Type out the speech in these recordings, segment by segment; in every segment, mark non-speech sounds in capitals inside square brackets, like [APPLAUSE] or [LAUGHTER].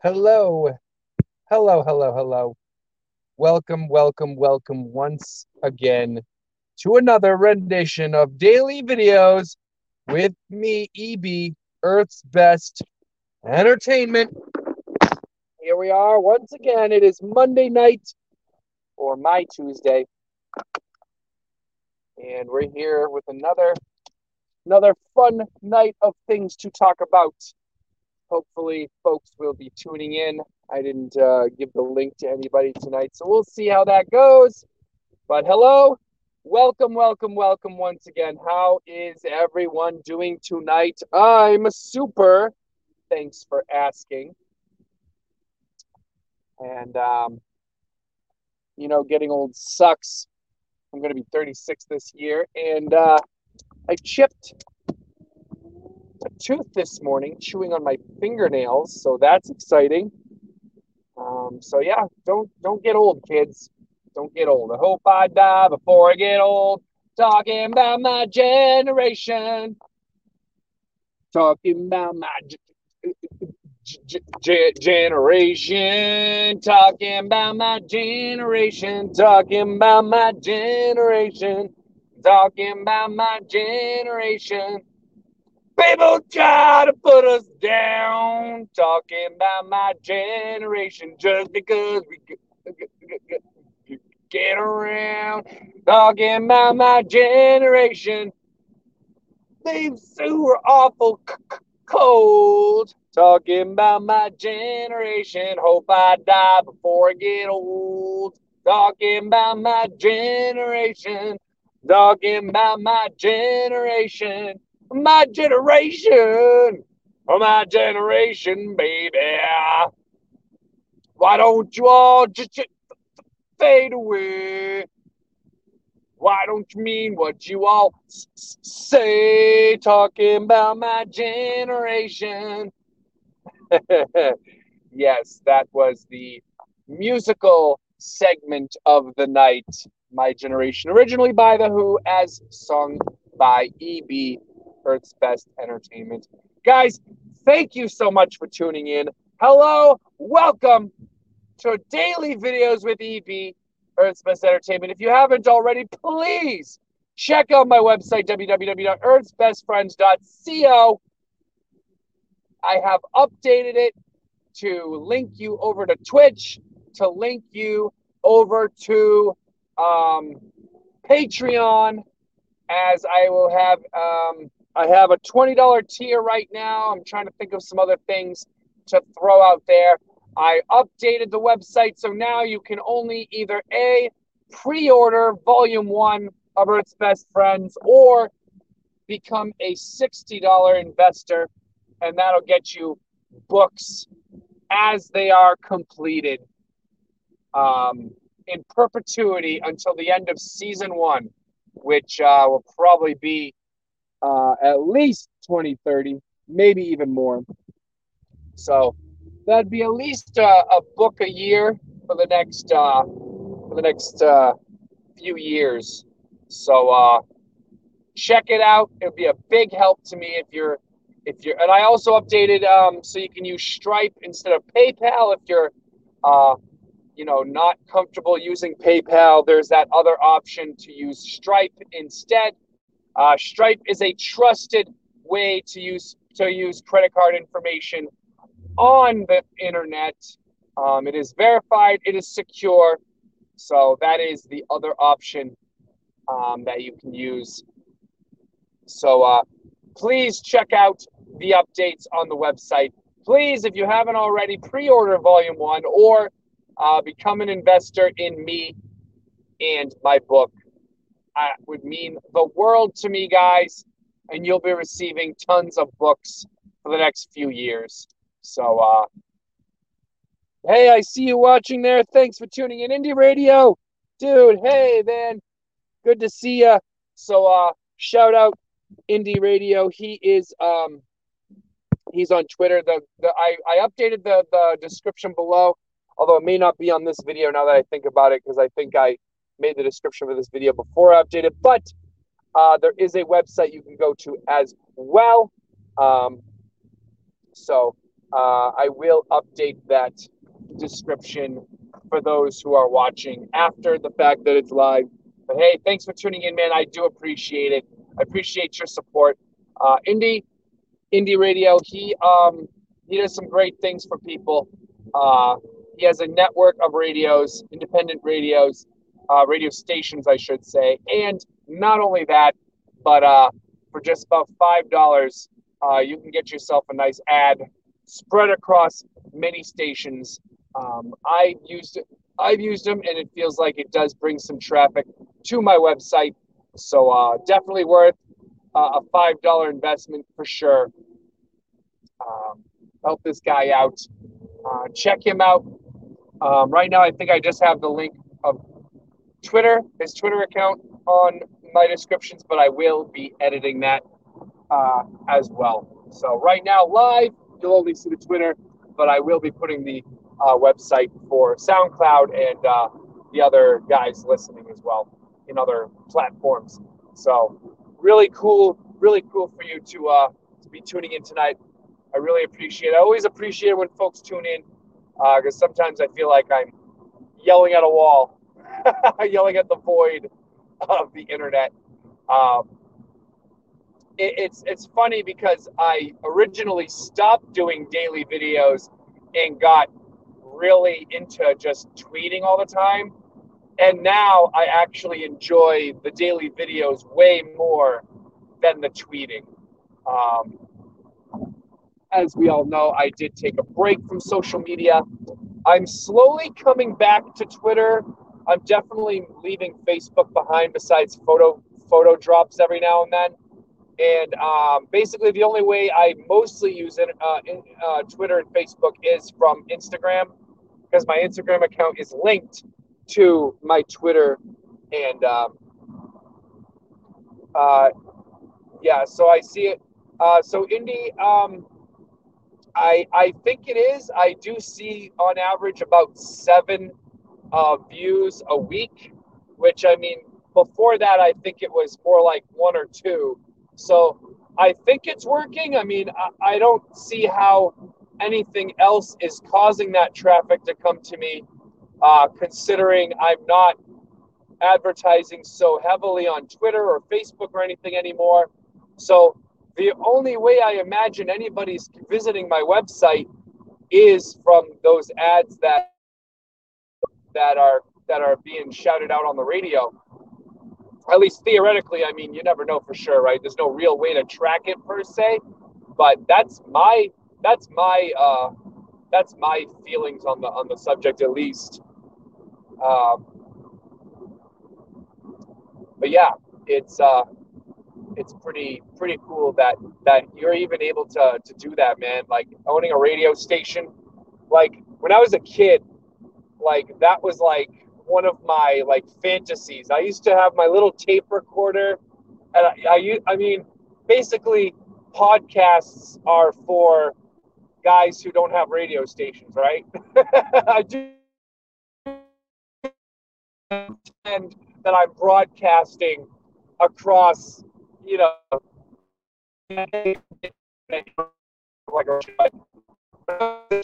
Hello, hello, hello, hello. Welcome, welcome, welcome once again to another rendition of daily videos with me, EB, Earth's Best Entertainment. Here we are once again. It is Monday night or my Tuesday. And we're here with another another fun night of things to talk about. Hopefully, folks will be tuning in. I didn't uh, give the link to anybody tonight, so we'll see how that goes. But hello, welcome, welcome, welcome once again. How is everyone doing tonight? I'm a super. Thanks for asking. And, um, you know, getting old sucks. I'm going to be 36 this year, and uh, I chipped tooth this morning chewing on my fingernails, so that's exciting. Um, so yeah, don't don't get old, kids. Don't get old. I hope I die before I get old. Talking about my generation. Talking about my g- g- generation. Talking about my generation. Talking about my generation. Talking about my generation. People try to put us down, talking about my generation just because we get, around. Talking about my generation. Leaves sewer awful c- cold. Talking about my generation. Hope I die before I get old. Talking about my generation. Talking about my generation my generation, my generation, baby. Why don't you all just fade away? Why don't you mean what you all s- say? Talking about my generation. [LAUGHS] yes, that was the musical segment of the night, My Generation, originally by The Who, as sung by E.B. Earth's Best Entertainment. Guys, thank you so much for tuning in. Hello, welcome to Daily Videos with EB, Earth's Best Entertainment. If you haven't already, please check out my website, www.earthsbestfriends.co. I have updated it to link you over to Twitch, to link you over to um, Patreon, as I will have um, I have a $20 tier right now. I'm trying to think of some other things to throw out there. I updated the website so now you can only either A, pre order volume one of Earth's Best Friends or become a $60 investor, and that'll get you books as they are completed um, in perpetuity until the end of season one, which uh, will probably be uh, at least 20, 30, maybe even more. So that'd be at least uh, a book a year for the next uh, for the next uh, few years. So uh, check it out. It'd be a big help to me if you're if you're. And I also updated um, so you can use Stripe instead of PayPal if you're. Uh, you know, not comfortable using PayPal, there's that other option to use Stripe instead. Uh, Stripe is a trusted way to use to use credit card information on the internet. Um, it is verified. It is secure. So that is the other option um, that you can use. So uh, please check out the updates on the website. Please, if you haven't already, pre-order Volume One or uh, become an investor in me and my book uh, would mean the world to me, guys. And you'll be receiving tons of books for the next few years. So, uh, hey, I see you watching there. Thanks for tuning in. Indie Radio, dude. Hey, man, good to see you. So, uh, shout out Indie Radio. He is um, he's on Twitter. The the I I updated the the description below, although it may not be on this video now that I think about it because I think I made the description for this video before I updated, but uh, there is a website you can go to as well. Um, so uh, I will update that description for those who are watching after the fact that it's live. But hey, thanks for tuning in, man. I do appreciate it. I appreciate your support. Uh, Indie, Indie Radio. He um he does some great things for people. Uh, he has a network of radios, independent radios, uh, radio stations, I should say, and not only that, but uh, for just about five dollars, uh, you can get yourself a nice ad spread across many stations. Um, I've used. I've used them, and it feels like it does bring some traffic to my website. So uh, definitely worth uh, a five dollar investment for sure. Um, help this guy out. Uh, check him out. Um, right now, I think I just have the link of Twitter, his Twitter account on my descriptions, but I will be editing that uh, as well. So right now, live, you'll only see the Twitter, but I will be putting the uh, website for SoundCloud and uh, the other guys listening as well in other platforms. So really cool, really cool for you to uh, to be tuning in tonight. I really appreciate. it. I always appreciate when folks tune in because uh, sometimes I feel like I'm yelling at a wall, [LAUGHS] yelling at the void of the internet. Um, it, it's it's funny because I originally stopped doing daily videos and got really into just tweeting all the time. And now I actually enjoy the daily videos way more than the tweeting. Um, as we all know, I did take a break from social media. I'm slowly coming back to Twitter. I'm definitely leaving Facebook behind besides photo photo drops every now and then. And um, basically, the only way I mostly use it, uh, in, uh, Twitter and Facebook is from Instagram because my Instagram account is linked to my Twitter. And um, uh, yeah, so I see it. Uh, so, Indie, um, I, I think it is. I do see on average about seven uh, views a week, which I mean, before that, I think it was more like one or two. So I think it's working. I mean, I, I don't see how anything else is causing that traffic to come to me, uh, considering I'm not advertising so heavily on Twitter or Facebook or anything anymore. So the only way I imagine anybody's visiting my website is from those ads that that are that are being shouted out on the radio at least theoretically, I mean, you never know for sure, right? There's no real way to track it per se, but that's my that's my uh, that's my feelings on the on the subject at least. Um, but yeah, it's uh, it's pretty pretty cool that that you're even able to to do that, man. Like owning a radio station. Like when I was a kid, like that was like one of my like fantasies. I used to have my little tape recorder, and I, I, I mean, basically, podcasts are for guys who don't have radio stations, right? [LAUGHS] I do and that I'm broadcasting across, you know, [LAUGHS] like a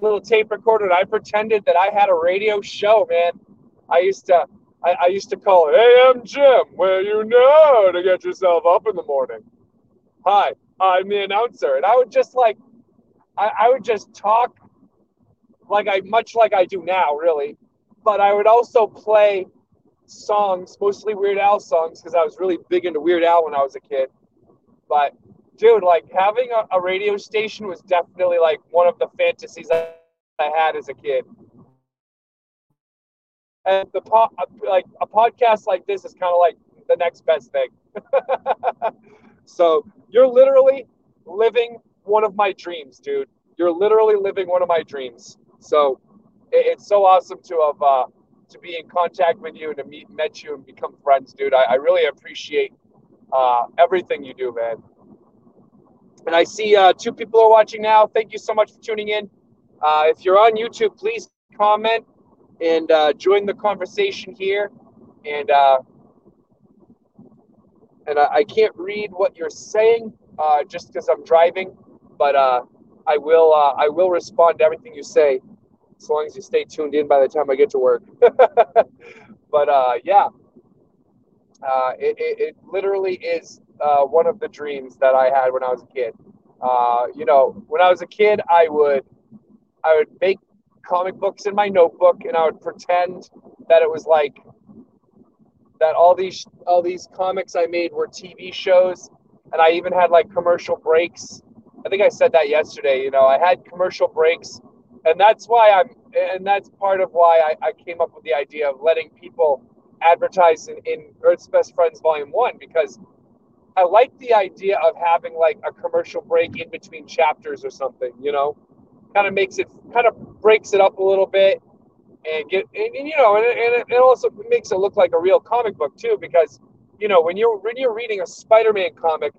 little tape recorder. I pretended that I had a radio show, man. I used to I, I used to call AM Jim, where you know to get yourself up in the morning. Hi, I'm the announcer. And I would just like I, I would just talk like I much like I do now, really. But I would also play songs, mostly Weird Al songs, because I was really big into Weird Al when I was a kid. But dude, like having a, a radio station was definitely like one of the fantasies I, I had as a kid and the po- like a podcast like this is kind of like the next best thing. [LAUGHS] so you're literally living one of my dreams, dude. You're literally living one of my dreams. So it, it's so awesome to have uh, to be in contact with you and to meet met you and become friends, dude. I, I really appreciate uh, everything you do, man. And I see uh, two people are watching now. Thank you so much for tuning in. Uh, if you're on YouTube, please comment and uh, join the conversation here. And uh, and I, I, can't read what you're saying uh, just because I'm driving, but uh, I will I will respond to everything you say, as long as you stay tuned in by the time I get to work. [LAUGHS] but yeah, it, it, it, literally is uh, one of the dreams that I had when I was a kid. Uh, you know, when I was a kid, I would I would make comic books in my notebook, and I would pretend that it was like that all these all these comics I made were TV shows, and I even had like commercial breaks. I think I said that yesterday. You know, I had commercial breaks, and that's why I'm, and that's part of why I, I came up with the idea of letting people advertise in, in Earth's Best Friends Volume One because I like the idea of having like a commercial break in between chapters or something. You know, kind of makes it kind of breaks it up a little bit and get and, and you know and, and it also makes it look like a real comic book too because you know when you're when you're reading a spider-man comic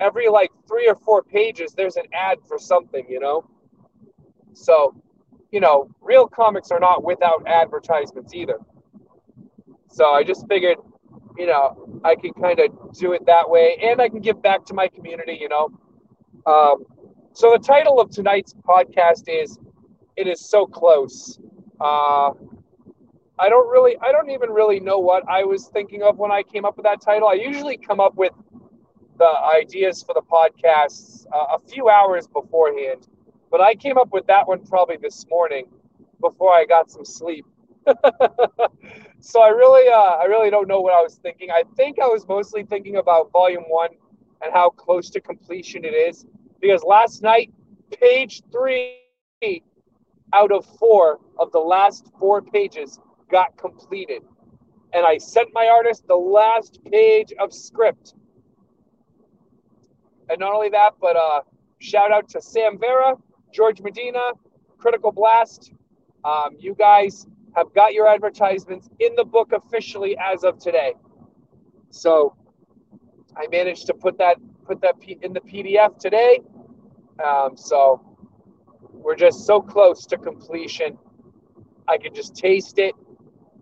every like three or four pages there's an ad for something you know so you know real comics are not without advertisements either so i just figured you know i can kind of do it that way and i can give back to my community you know um, so the title of tonight's podcast is it is so close uh, I don't really, I don't even really know what I was thinking of when I came up with that title. I usually come up with the ideas for the podcasts uh, a few hours beforehand, but I came up with that one probably this morning before I got some sleep. [LAUGHS] so I really, uh, I really don't know what I was thinking. I think I was mostly thinking about Volume One and how close to completion it is, because last night, page three out of four of the last four pages got completed. And I sent my artist the last page of script. And not only that, but uh, shout out to Sam Vera, George Medina, Critical Blast. Um, you guys have got your advertisements in the book officially as of today. So I managed to put that put that in the PDF today. Um, so we're just so close to completion. I can just taste it.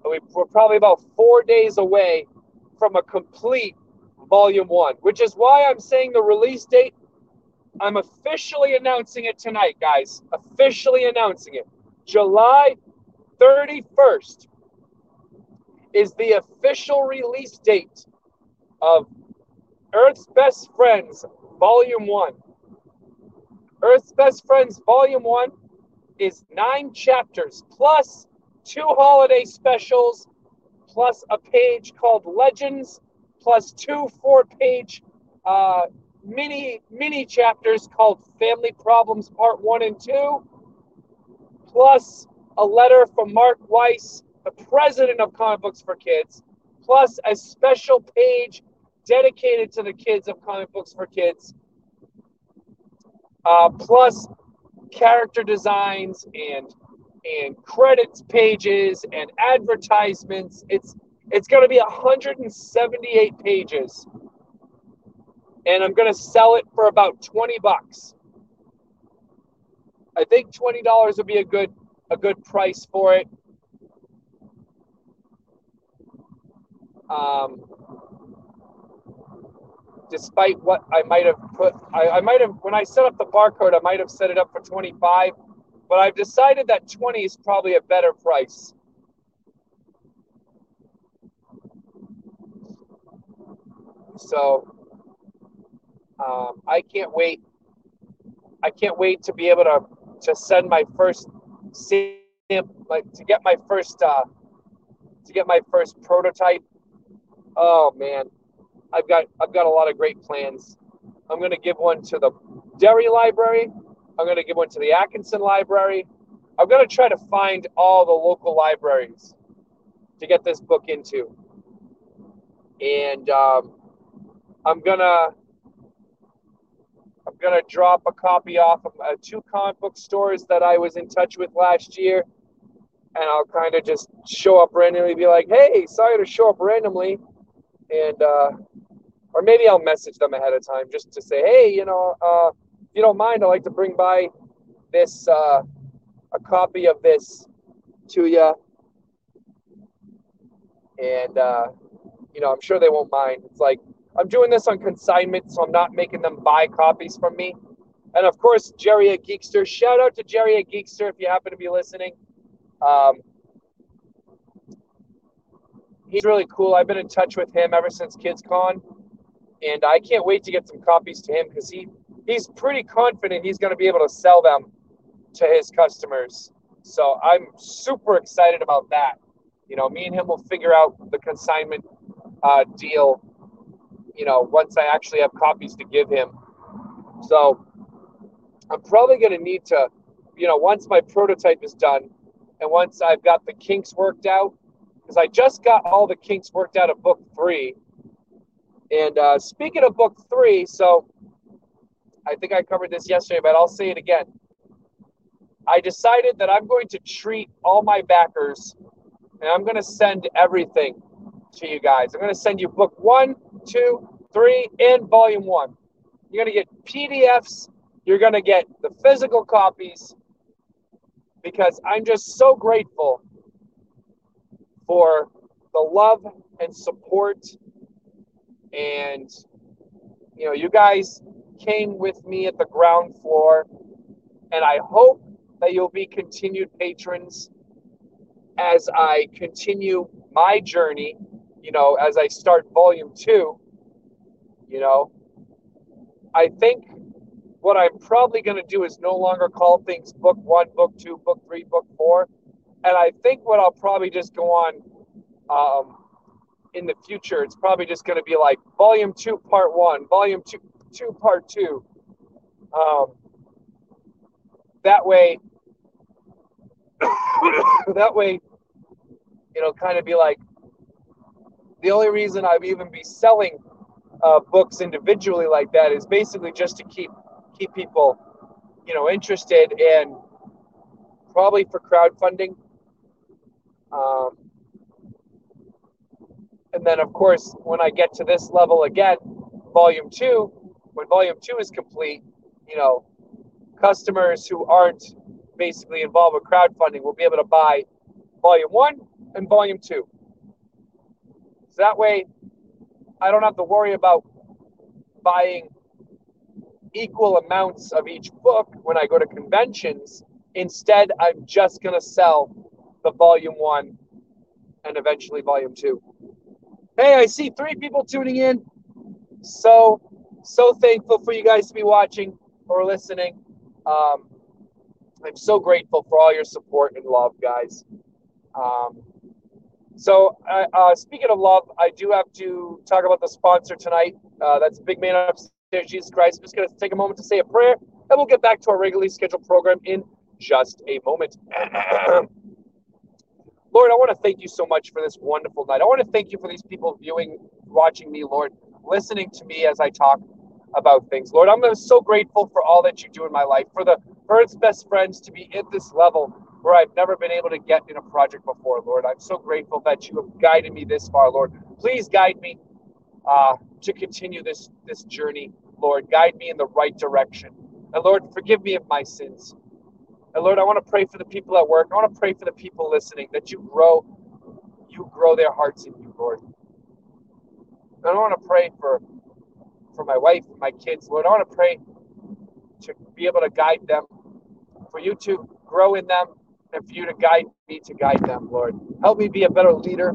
We're probably about four days away from a complete volume one, which is why I'm saying the release date. I'm officially announcing it tonight, guys. Officially announcing it. July 31st is the official release date of Earth's Best Friends Volume 1. Earth's Best Friends Volume 1 is nine chapters plus two holiday specials plus a page called Legends plus two four page uh, mini mini chapters called Family Problems Part 1 and 2 plus a letter from Mark Weiss, the president of Comic Books for Kids, plus a special page dedicated to the kids of Comic Books for Kids uh, plus character designs and and credits pages and advertisements. It's it's going to be 178 pages, and I'm going to sell it for about 20 bucks. I think twenty dollars would be a good a good price for it. Um, despite what I might have put, I, I might have, when I set up the barcode, I might have set it up for 25, but I've decided that 20 is probably a better price. So um, I can't wait. I can't wait to be able to to send my first like to get my first uh, to get my first prototype. Oh man, I've got I've got a lot of great plans. I'm to give one to the Derry Library. I'm to give one to the Atkinson Library. I'm to try to find all the local libraries to get this book into, and um, I'm gonna I'm gonna drop a copy off of uh, two comic book stores that I was in touch with last year, and I'll kind of just show up randomly, be like, "Hey, sorry to show up randomly," and uh, or maybe I'll message them ahead of time just to say, hey, you know, uh, if you don't mind, I'd like to bring by this uh, a copy of this to you, and uh, you know, I'm sure they won't mind. It's like I'm doing this on consignment, so I'm not making them buy copies from me. and of course, Jerry at Geekster. Shout out to Jerry at Geekster if you happen to be listening. Um, he's really cool. I've been in touch with him ever since KidsCon, and I can't wait to get some copies to him because he he's pretty confident he's going to be able to sell them to his customers. So I'm super excited about that. You know, me and him will figure out the consignment uh, deal. You know, once I actually have copies to give him. So I'm probably going to need to, you know, once my prototype is done, and once I've got the kinks worked out, because I just got all the kinks worked out of book three. And uh, speaking of book three, so I think I covered this yesterday, but I'll say it again. I decided that I'm going to treat all my backers and I'm going to send everything to you guys. I'm going to send you book one, two, three, and volume one. You're going to get PDFs, you're going to get the physical copies because I'm just so grateful for the love and support and you know you guys came with me at the ground floor and i hope that you'll be continued patrons as i continue my journey you know as i start volume two you know i think what i'm probably going to do is no longer call things book one book two book three book four and I think what I'll probably just go on um, in the future, it's probably just going to be like volume two, part one, volume two, two, part two. Um, that way, [COUGHS] that way, know, kind of be like the only reason I'd even be selling uh, books individually like that is basically just to keep keep people, you know, interested and probably for crowdfunding um, and then, of course, when I get to this level again, volume two, when volume two is complete, you know, customers who aren't basically involved with crowdfunding will be able to buy volume one and volume two. So that way, I don't have to worry about buying equal amounts of each book when I go to conventions. Instead, I'm just going to sell the volume one and eventually volume two. Hey, I see three people tuning in. So, so thankful for you guys to be watching or listening. Um, I'm so grateful for all your support and love, guys. Um, so, uh, uh, speaking of love, I do have to talk about the sponsor tonight. Uh, that's Big Man Upstairs, Jesus Christ. I'm just going to take a moment to say a prayer, and we'll get back to our regularly scheduled program in just a moment. [CLEARS THROAT] Lord, I want to thank you so much for this wonderful night. I want to thank you for these people viewing, watching me, Lord, listening to me as I talk about things. Lord, I'm so grateful for all that you do in my life, for the Earth's best friends to be at this level where I've never been able to get in a project before, Lord. I'm so grateful that you have guided me this far, Lord. Please guide me uh, to continue this this journey, Lord. Guide me in the right direction. And Lord, forgive me of my sins. And Lord, I want to pray for the people at work. I want to pray for the people listening that you grow, you grow their hearts in you, Lord. And I want to pray for for my wife and my kids, Lord. I want to pray to be able to guide them, for you to grow in them, and for you to guide me to guide them, Lord. Help me be a better leader,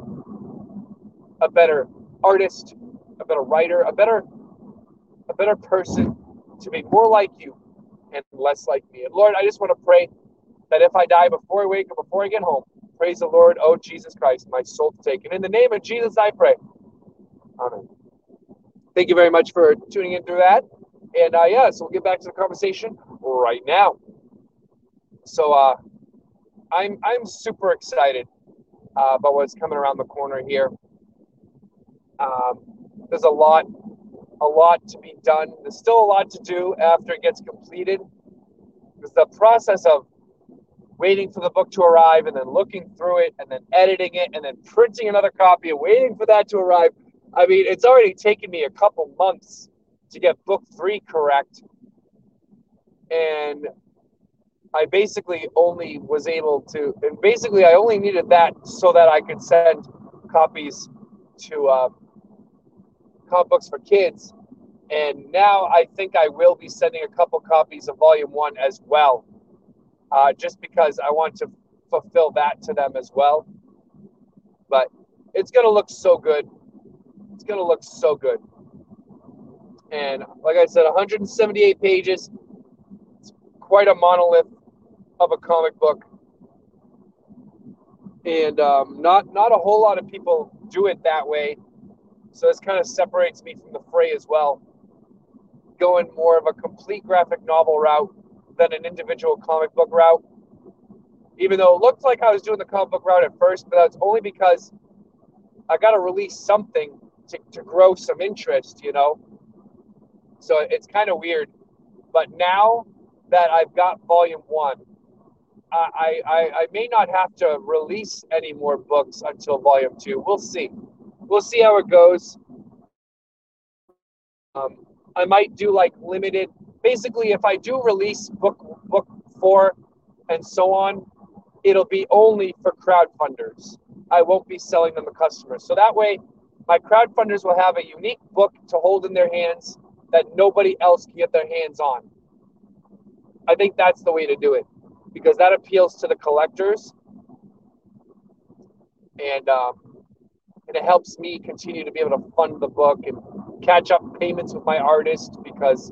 a better artist, a better writer, a better a better person to be more like you and less like me. And Lord, I just want to pray that if I die before I wake or before I get home, praise the Lord, oh Jesus Christ, my soul to take. And in the name of Jesus, I pray. Amen. Thank you very much for tuning in through that. And uh, yeah, so we'll get back to the conversation right now. So uh, I'm I'm super excited uh, about what's coming around the corner here. Um, there's a lot a lot to be done. There's still a lot to do after it gets completed. Because the process of waiting for the book to arrive and then looking through it and then editing it and then printing another copy and waiting for that to arrive. I mean, it's already taken me a couple months to get book three correct. And I basically only was able to, and basically I only needed that so that I could send copies to uh, comic books for kids And now I think I will be sending a couple copies of Volume 1 as well, uh, just because I want to fulfill that to them as well. But it's to look so good. It's to look so good. And like I said, 178 pages. It's quite a monolith of a comic book. And um, not not a whole lot of people do it that way. So this kind of separates me from the fray as well. Going more of a complete graphic novel route than an individual comic book route. Even though it looked like I was doing the comic book route at first, but that's only because I got to release something to, to grow some interest, you know? So it's kind of weird. But now that I've got volume one, I, I, I may not have to release any more books until volume two. We'll see. We'll see how it goes. Um, I might do like limited. Basically, if I do release book book four and so on, it'll be only for crowdfunders. I won't be selling them to customers. So that way, my crowdfunders will have a unique book to hold in their hands that nobody else can get their hands on. I think that's the way to do it because that appeals to the collectors. And um, and it helps me continue to be able to fund the book and catch up payments with my artist because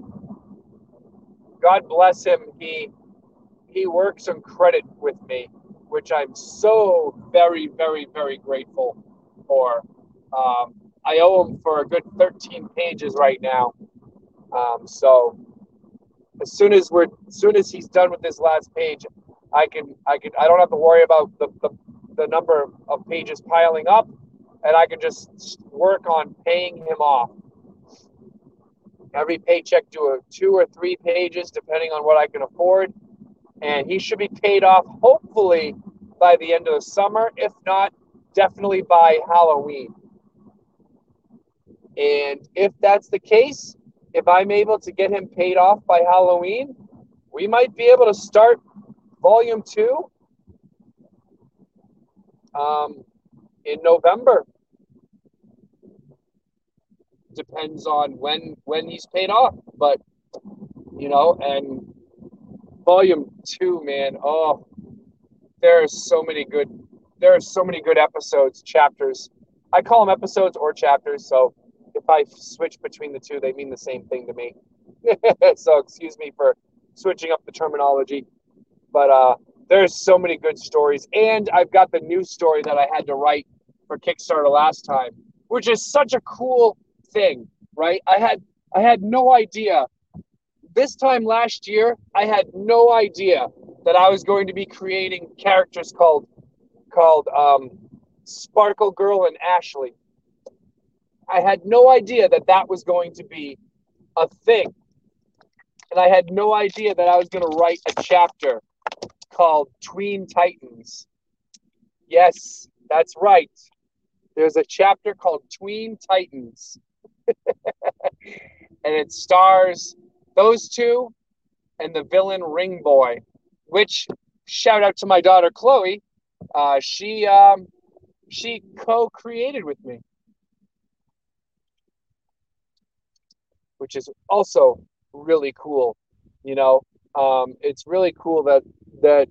God bless him. He he works on credit with me which I'm so very very very grateful for. Um, I owe him for a good 13 pages right now. Um, so as soon as we're as soon as he's done with this last page, I can I can I don't have to worry about the, the, the number of pages piling up and I can just work on paying him off. Every paycheck do a two or three pages depending on what I can afford. And he should be paid off hopefully by the end of the summer. If not, definitely by Halloween. And if that's the case, if I'm able to get him paid off by Halloween, we might be able to start volume two um, in November. Depends on when when he's paid off, but you know, and volume two, man, oh, there are so many good, there are so many good episodes, chapters. I call them episodes or chapters, so if I switch between the two, they mean the same thing to me. [LAUGHS] so excuse me for switching up the terminology. But uh, there's so many good stories, and I've got the new story that I had to write for Kickstarter last time, which is such a cool thing, right? I had I had no idea. This time last year, I had no idea that I was going to be creating characters called called um, Sparkle Girl and Ashley. I had no idea that that was going to be a thing. And I had no idea that I was going to write a chapter called Tween Titans. Yes, that's right. There's a chapter called Tween Titans. [LAUGHS] and it stars those two and the villain Ring Boy, which shout out to my daughter Chloe. Uh, she um, she co-created with me. Which is also really cool. You know, um, it's really cool that that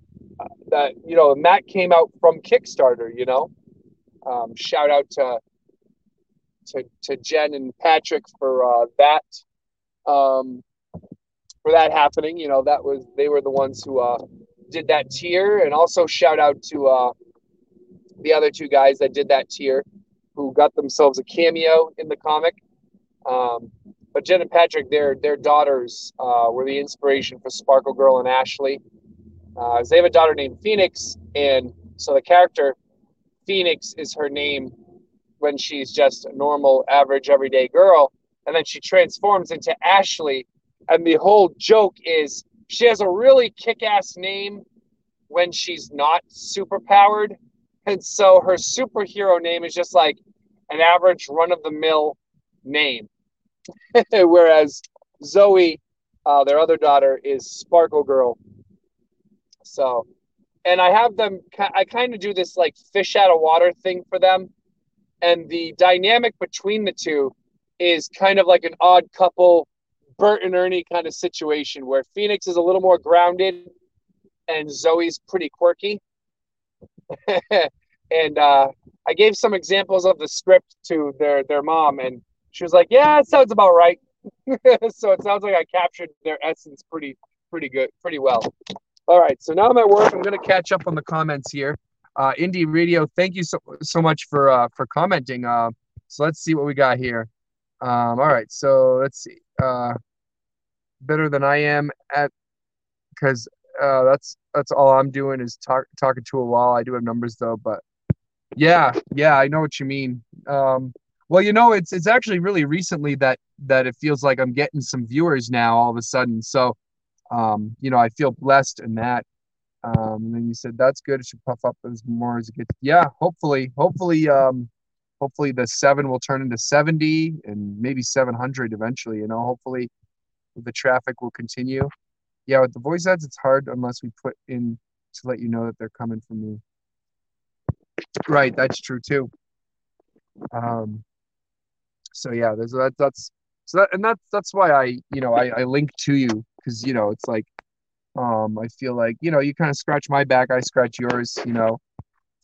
that you know Matt came out from Kickstarter. You know, um, shout out to to to Jen and Patrick for uh, that um, for that happening. You know, that was they were the ones who uh, did that tier, and also shout out to uh, the other two guys that did that tier who got themselves a cameo in the comic. Um, but Jen and Patrick, their their daughters uh, were the inspiration for Sparkle Girl and Ashley. Uh, they have a daughter named Phoenix, and so the character Phoenix is her name when she's just a normal, average, everyday girl, and then she transforms into Ashley. And the whole joke is she has a really kick-ass name when she's not super powered, and so her superhero name is just like an average, run-of-the-mill name [LAUGHS] Whereas Zoe, uh, their other daughter, is Sparkle Girl. So, and I have them, I kind of do this like fish out of water thing for them. And the dynamic between the two is kind of like an odd couple, Bert and Ernie kind of situation where Phoenix is a little more grounded and Zoe's pretty quirky. [LAUGHS] and uh, I gave some examples of the script to their their mom, and she was like, "Yeah, it sounds about right." [LAUGHS] so it sounds like I captured their essence pretty pretty good, pretty well. All right, so now I'm at work. I'm gonna catch up on the comments here. Uh, Indie Radio, thank you so so much for uh, for commenting. Uh, so let's see what we got here. Um, all right, so let's see. Uh, better than I am at because uh, that's that's all I'm doing is talk, talking to a wall. I do have numbers though, but yeah, yeah, I know what you mean. Um, well, you know, it's it's actually really recently that that it feels like I'm getting some viewers now all of a sudden. So, um, you know, I feel blessed in that. Um, and then you said that's good. It should puff up as more as it gets. Yeah, hopefully, hopefully, um, hopefully the seven will turn into 70 and maybe 700 eventually. You know, hopefully the traffic will continue. Yeah, with the voice ads, it's hard unless we put in to let you know that they're coming from me. Right, that's true too. Um, so yeah, there's that. That's so that, and that's that's why I, you know, I, I link to you because you know it's like, um, I feel like you know you kind of scratch my back, I scratch yours. You know,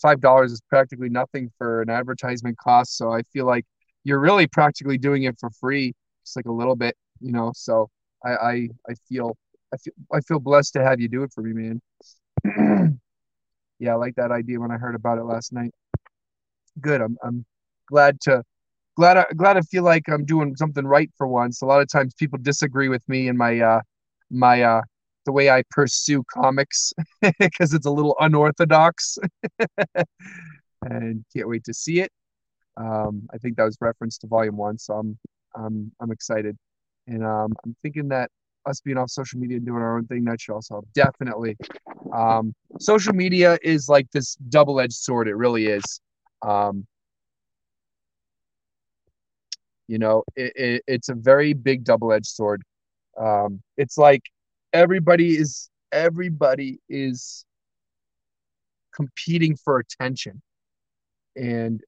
five dollars is practically nothing for an advertisement cost, so I feel like you're really practically doing it for free, just like a little bit, you know. So I I, I feel I feel I feel blessed to have you do it for me, man. [CLEARS THROAT] yeah, I like that idea when I heard about it last night. Good. I'm I'm glad to glad I glad I feel like I'm doing something right for once. A lot of times people disagree with me and my uh my uh the way I pursue comics [LAUGHS] because it's a little unorthodox. [LAUGHS] and can't wait to see it. Um, I think that was reference to volume one, so I'm I'm I'm excited. And um, I'm thinking that us being off social media and doing our own thing, that should also help. Definitely. Um, social media is like this double edged sword. It really is. Um, you know, it, it, it's a very big double edged sword. Um, it's like everybody is everybody is competing for attention, and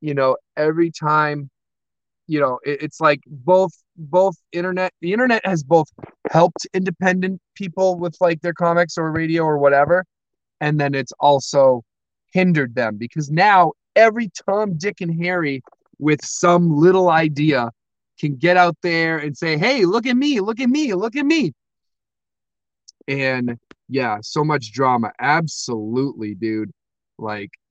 you know, every time you know it, it's like both both internet the internet has both helped independent people with like their comics or radio or whatever and then it's also hindered them because now every tom dick and harry with some little idea can get out there and say hey look at me look at me look at me. And yeah so much drama. Absolutely dude. Like [LAUGHS]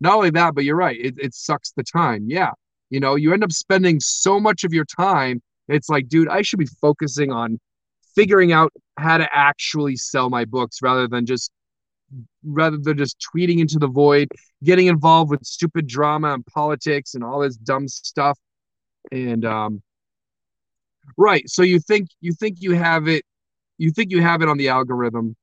not only that but you're right. It, it sucks the time. Yeah. You know, you end up spending so much of your time. It's like, dude, I should be focusing on figuring out how to actually sell my books rather than just rather than just tweeting into the void, getting involved with stupid drama and politics and all this dumb stuff. And um right, so you think you think you have it you think you have it on the algorithm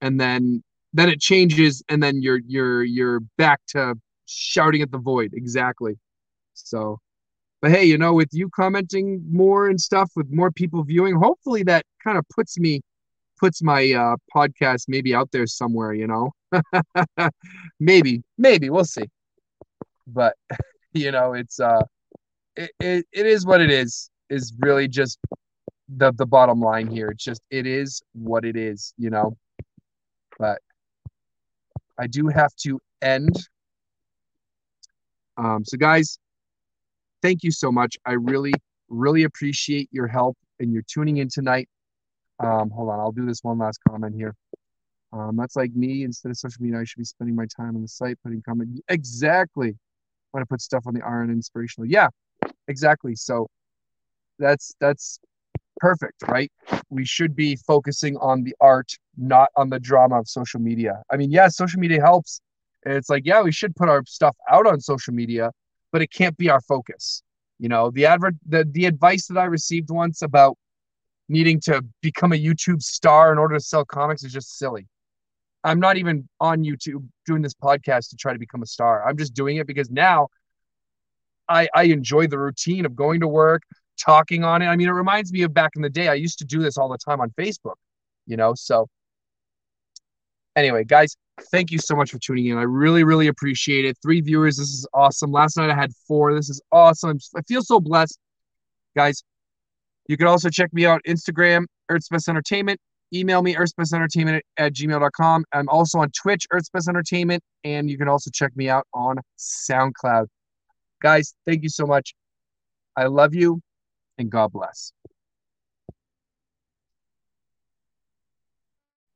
and then then it changes and then you're you're you're back to shouting at the void. Exactly. So, but hey, you know, with you commenting more and stuff, with more people viewing, hopefully that kind of puts me, puts my uh, podcast maybe out there somewhere, you know? [LAUGHS] maybe, maybe we'll see. But, [LAUGHS] you know, it's, uh, it, it, it is what it is, is really just the, the bottom line here. It's just, it is what it is, you know? But I do have to end. Um, so guys, thank you so much. I really, really appreciate your help and your tuning in tonight. Um, hold on, I'll do this one last comment here. Um, that's like me. Instead of social media, I should be spending my time on the site putting comment. Exactly. I want to put stuff on the iron inspirational. Yeah, exactly. So that's that's perfect, right? We should be focusing on the art, not on the drama of social media. I mean, yeah, social media helps. It's like, yeah, we should put our stuff out on social media, but it can't be our focus. You know, the advert, the, the advice that I received once about needing to become a YouTube star in order to sell comics is just silly. I'm not even on YouTube doing this podcast to try to become a star. I'm just doing it because now I, I enjoy the routine of going to work, talking on it. I mean, it reminds me of back in the day. I used to do this all the time on Facebook, you know. So Anyway, guys, thank you so much for tuning in. I really, really appreciate it. Three viewers. This is awesome. Last night I had four. This is awesome. I feel so blessed. Guys, you can also check me out Instagram, Earth's Best Entertainment. Email me, earthsbestentertainment at gmail.com. I'm also on Twitch, Earth's Best Entertainment. And you can also check me out on SoundCloud. Guys, thank you so much. I love you and God bless.